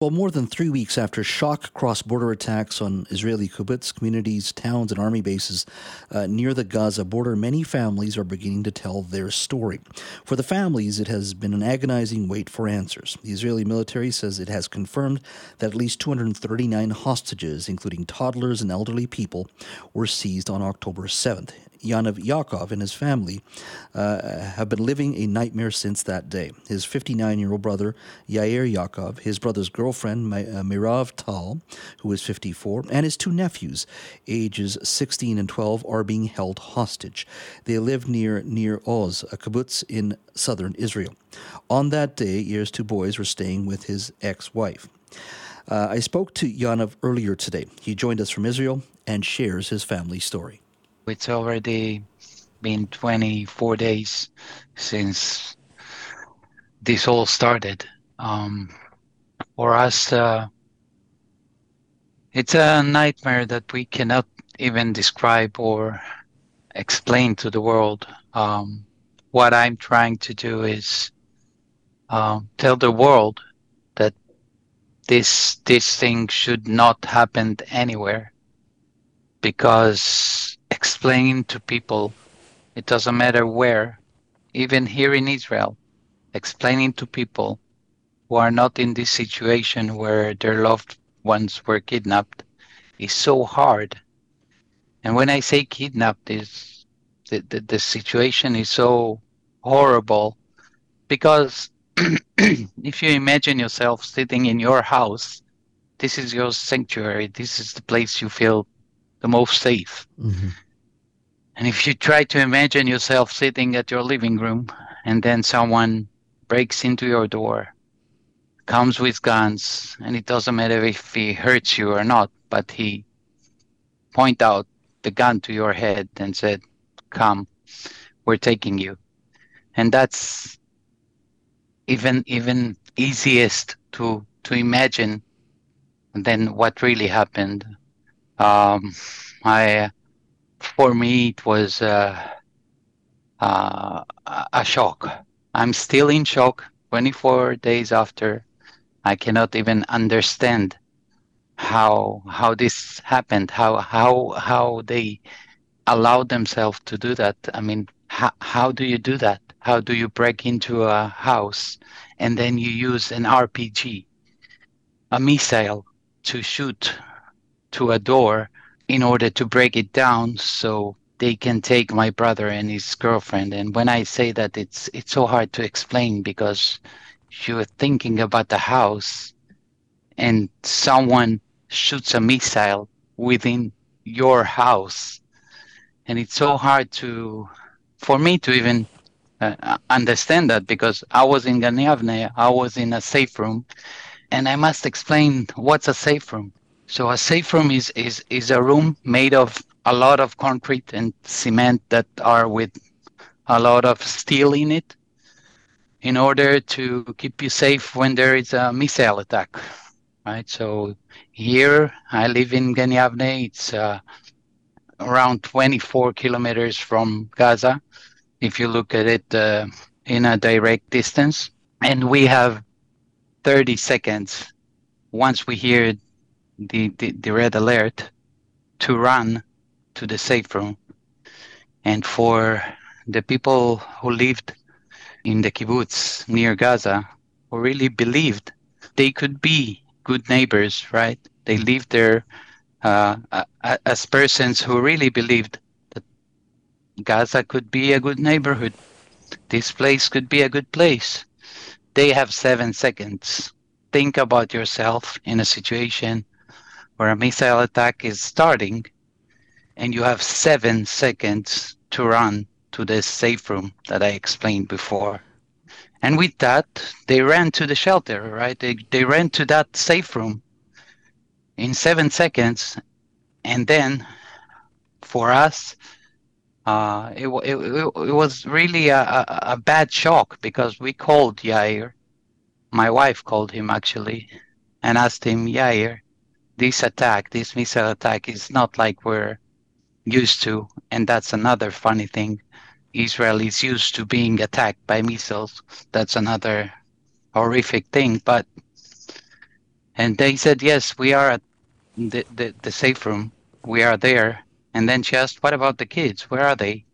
Well, more than three weeks after shock cross border attacks on Israeli kibbutz, communities, towns, and army bases uh, near the Gaza border, many families are beginning to tell their story. For the families, it has been an agonizing wait for answers. The Israeli military says it has confirmed that at least 239 hostages, including toddlers and elderly people, were seized on October 7th. Yaniv Yaakov and his family uh, have been living a nightmare since that day. His 59 year old brother, Yair Yaakov, his brother's girlfriend, uh, Meirav Tal, who is 54, and his two nephews, ages 16 and 12, are being held hostage. They live near Nir Oz, a kibbutz in southern Israel. On that day, Yair's two boys were staying with his ex wife. Uh, I spoke to Yaniv earlier today. He joined us from Israel and shares his family story. It's already been 24 days since this all started. Um, for us, uh, it's a nightmare that we cannot even describe or explain to the world. Um, what I'm trying to do is uh, tell the world that this this thing should not happen anywhere because explaining to people, it doesn't matter where, even here in Israel, explaining to people who are not in this situation where their loved ones were kidnapped is so hard. And when I say kidnapped, is the, the, the situation is so horrible because if you imagine yourself sitting in your house, this is your sanctuary, this is the place you feel the most safe. Mm-hmm. And if you try to imagine yourself sitting at your living room and then someone breaks into your door, comes with guns, and it doesn't matter if he hurts you or not, but he point out the gun to your head and said, "Come, we're taking you," and that's even even easiest to to imagine than what really happened. Um, I for me it was uh, uh, a shock. I'm still in shock 24 days after. I cannot even understand how how this happened, how how how they allowed themselves to do that. I mean, how how do you do that? How do you break into a house and then you use an RPG, a missile, to shoot to a door in order to break it down so they can take my brother and his girlfriend. And when i say that it's it's so hard to explain because you're thinking about the house and someone shoots a missile within your house. And it's so hard to for me to even uh, understand that because i was in Gan Yavne, i was in a safe room. And i must explain what's a safe room so a safe room is, is, is a room made of a lot of concrete and cement that are with a lot of steel in it in order to keep you safe when there is a missile attack, right? So here I live in Gan Yavne. It's uh, around 24 kilometers from Gaza, if you look at it uh, in a direct distance. And we have 30 seconds once we hear the, the, the red alert to run to the safe room. And for the people who lived in the kibbutz near Gaza, who really believed they could be good neighbors, right? They lived there uh, as persons who really believed that Gaza could be a good neighborhood. This place could be a good place. They have seven seconds. Think about yourself in a situation where a missile attack is starting and you have seven seconds to run to the safe room that I explained before. And with that, they ran to the shelter, right? They, they ran to that safe room in seven seconds. And then for us, uh, it, it, it was really a, a bad shock because we called Yair. My wife called him actually and asked him, Yair, this attack, this missile attack, is not like we're used to. And that's another funny thing. Israel is used to being attacked by missiles. That's another horrific thing. But And they said, yes, we are at the, the, the safe room. We are there. And then she asked, what about the kids? Where are they?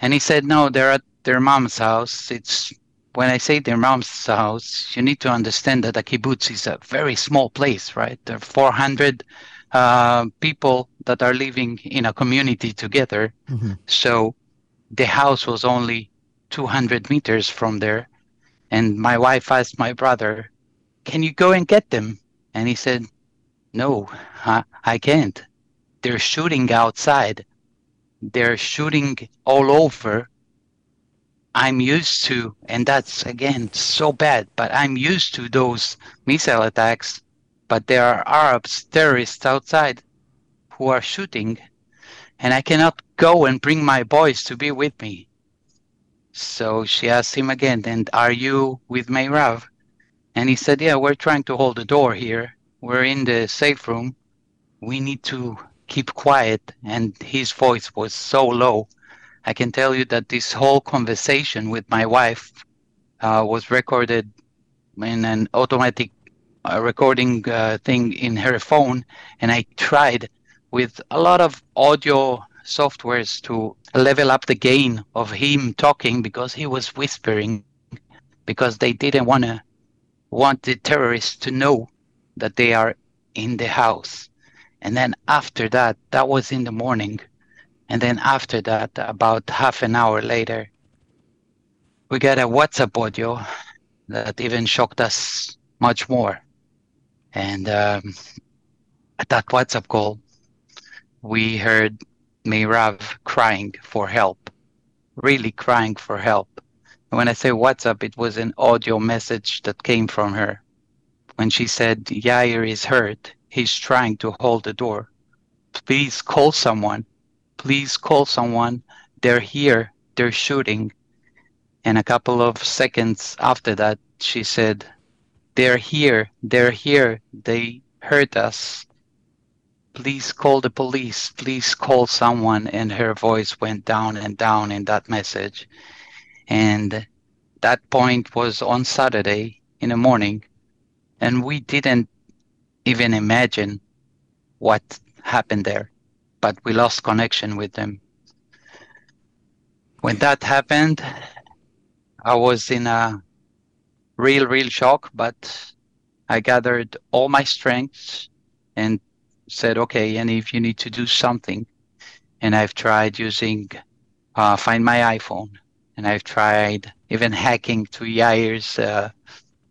And he said, no, they're at their mom's house. It's when I say their mom's house, you need to understand that a kibbutz is a very small place, right? There are 400 uh, people that are living in a community together. Mm-hmm. So the house was only 200 meters from there. And my wife asked my brother, Can you go and get them? And he said, No, I, I can't. They're shooting outside, they're shooting all over I'm used to, and that's again so bad, but I'm used to those missile attacks. But there are Arabs, terrorists outside who are shooting, and I cannot go and bring my boys to be with me. So she asked him again, and are you with Meirav? And he said, Yeah, we're trying to hold the door here. We're in the safe room. We need to keep quiet. And his voice was so low I can tell you that this whole conversation with my wife uh, was recorded in an automatic uh, recording uh, thing in her phone, and I tried with a lot of audio softwares to level up the gain of him talking because he was whispering because they didn't want to want the terrorists to know that they are in the house. And then after that, that was in the morning and then after that, about half an hour later, we got a WhatsApp audio that even shocked us much more. And um, at that WhatsApp call, we heard Meirav crying for help, really crying for help. And when I say WhatsApp, it was an audio message that came from her. When she said, Yair is hurt, he's trying to hold the door. Please call someone please call someone. They're here. They're shooting. And a couple of seconds after that, she said, They're here. They're here. They hurt us. Please call the police. Please call someone. And her voice went down and down in that message. And that point was on Saturday in the morning. And we didn't even imagine what happened there but we lost connection with them. When that happened, I was in a real, real shock, but I gathered all my strengths and said, okay, and if you need to do something, and I've tried using uh, Find My iPhone, and I've tried even hacking to Yair's uh,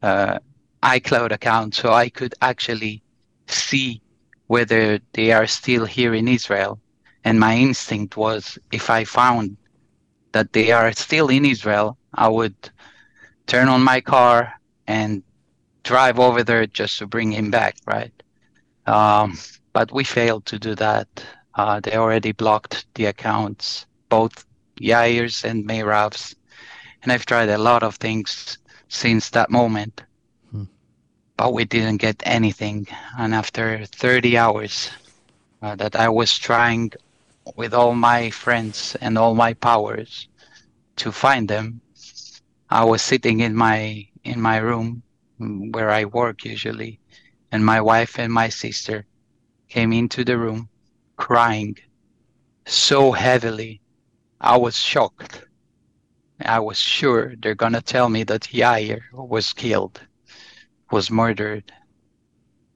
uh, iCloud account so I could actually see whether they are still here in Israel. And my instinct was if I found that they are still in Israel, I would turn on my car and drive over there just to bring him back, right? Um, but we failed to do that. Uh, they already blocked the accounts, both Yair's and Meirav's. And I've tried a lot of things since that moment but we didn't get anything. And after 30 hours uh, that I was trying with all my friends and all my powers to find them, I was sitting in my in my room where I work usually, and my wife and my sister came into the room crying so heavily. I was shocked. I was sure they're gonna tell me that Yair was killed was murdered.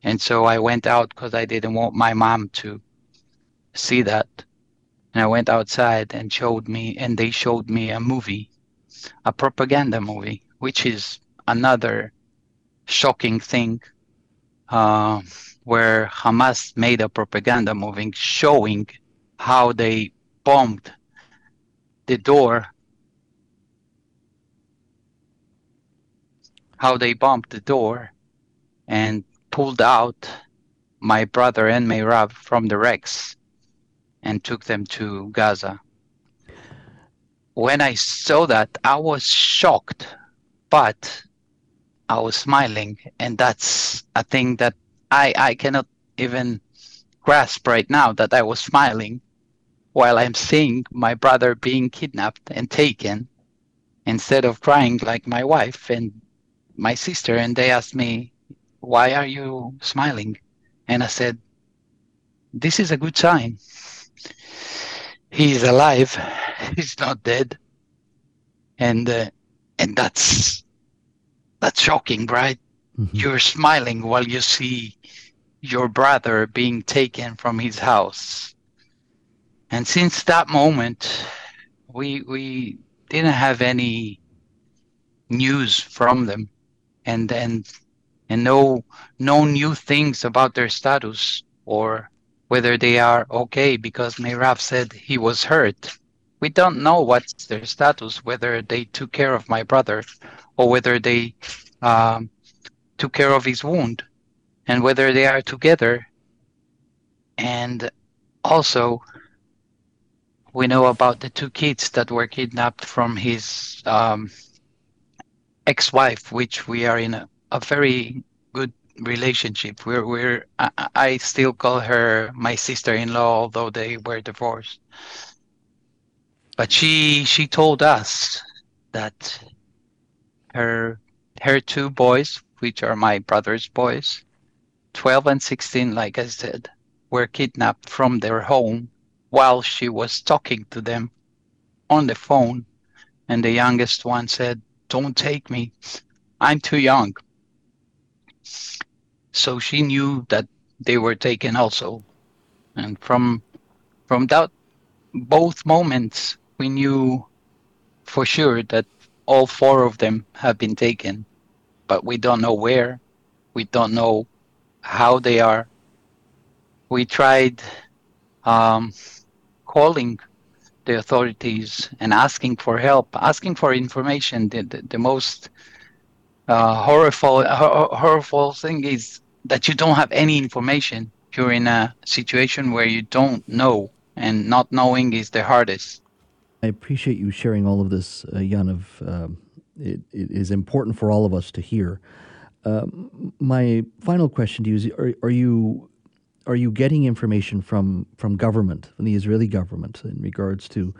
And so I went out because I didn't want my mom to see that. And I went outside and showed me, and they showed me a movie, a propaganda movie, which is another shocking thing uh, where Hamas made a propaganda movie showing how they bombed the door how they bombed the door and pulled out my brother and Meirav from the wrecks and took them to Gaza. When I saw that, I was shocked, but I was smiling, and that's a thing that I, I cannot even grasp right now that I was smiling while I'm seeing my brother being kidnapped and taken instead of crying like my wife and my sister and they asked me why are you smiling? And I said, this is a good sign. He is alive. He's not dead. And uh, and that's that's shocking, right? Mm-hmm. You're smiling while you see your brother being taken from his house. And since that moment, we we didn't have any news from them, and and and no no new things about their status or whether they are okay because Meirav said he was hurt. We don't know what's their status, whether they took care of my brother or whether they um, took care of his wound and whether they are together. And also, we know about the two kids that were kidnapped from his um, ex-wife, which we are in a, a very good relationship. We're we're I, I still call her my sister-in-law, although they were divorced. But she she told us that her her two boys, which are my brother's boys, 12 and 16, like I said, were kidnapped from their home while she was talking to them on the phone. And the youngest one said, Don't take me. I'm too young. So she knew that they were taken also. And from from that both moments we knew for sure that all four of them have been taken, but we don't know where. We don't know how they are. We tried um, calling the authorities and asking for help, asking for information. The, the, the most uh, horrible, horrible thing is that you don't have any information. You're in a situation where you don't know, and not knowing is the hardest. I appreciate you sharing all of this, uh, Jan. Of um, it, it is important for all of us to hear. Um, my final question to you is: Are, are you are you getting information from from government, from the Israeli government, in regards to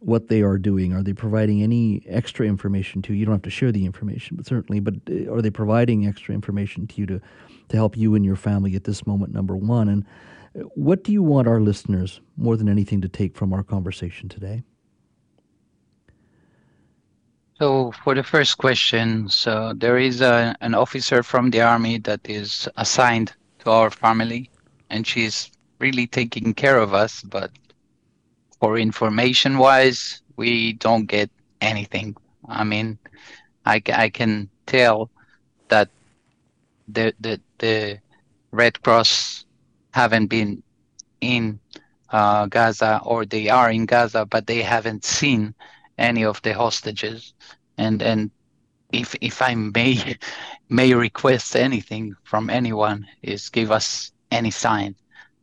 what they are doing? Are they providing any extra information to you? You don't have to share the information, but certainly, but uh, are they providing extra information to you to to help you and your family at this moment? Number one, and uh, what do you want our listeners more than anything to take from our conversation today? So for the first question, so there is a, an officer from the army that is assigned to our family, and she's really taking care of us. But for information wise, we don't get anything. I mean, I, I can tell that the the the Red Cross haven't been in uh, Gaza or they are in Gaza, but they haven't seen any of the hostages and and if if I may may request anything from anyone is give us any sign.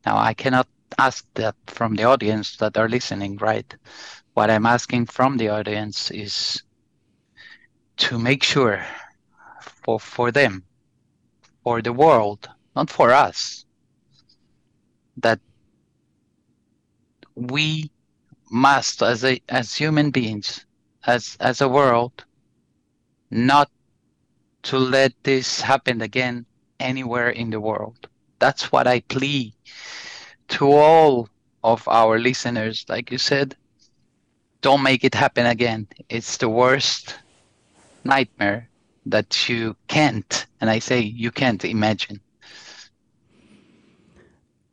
Now I cannot ask that from the audience that are listening, right? What I'm asking from the audience is to make sure for for them, for the world, not for us, that we must as a as human beings as as a world not to let this happen again anywhere in the world. That's what I plea to all of our listeners. Like you said, don't make it happen again. It's the worst nightmare that you can't, and I say you can't imagine.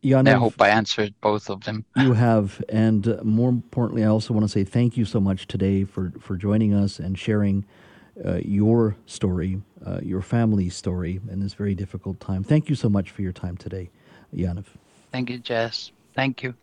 Yaniv, I hope I answered both of them. You have, and more importantly, I also want to say thank you so much today for, for joining us and sharing uh, your story, uh, your family's story in this very difficult time. Thank you so much for your time today, Yaniv. Thank you, Jess. Thank you.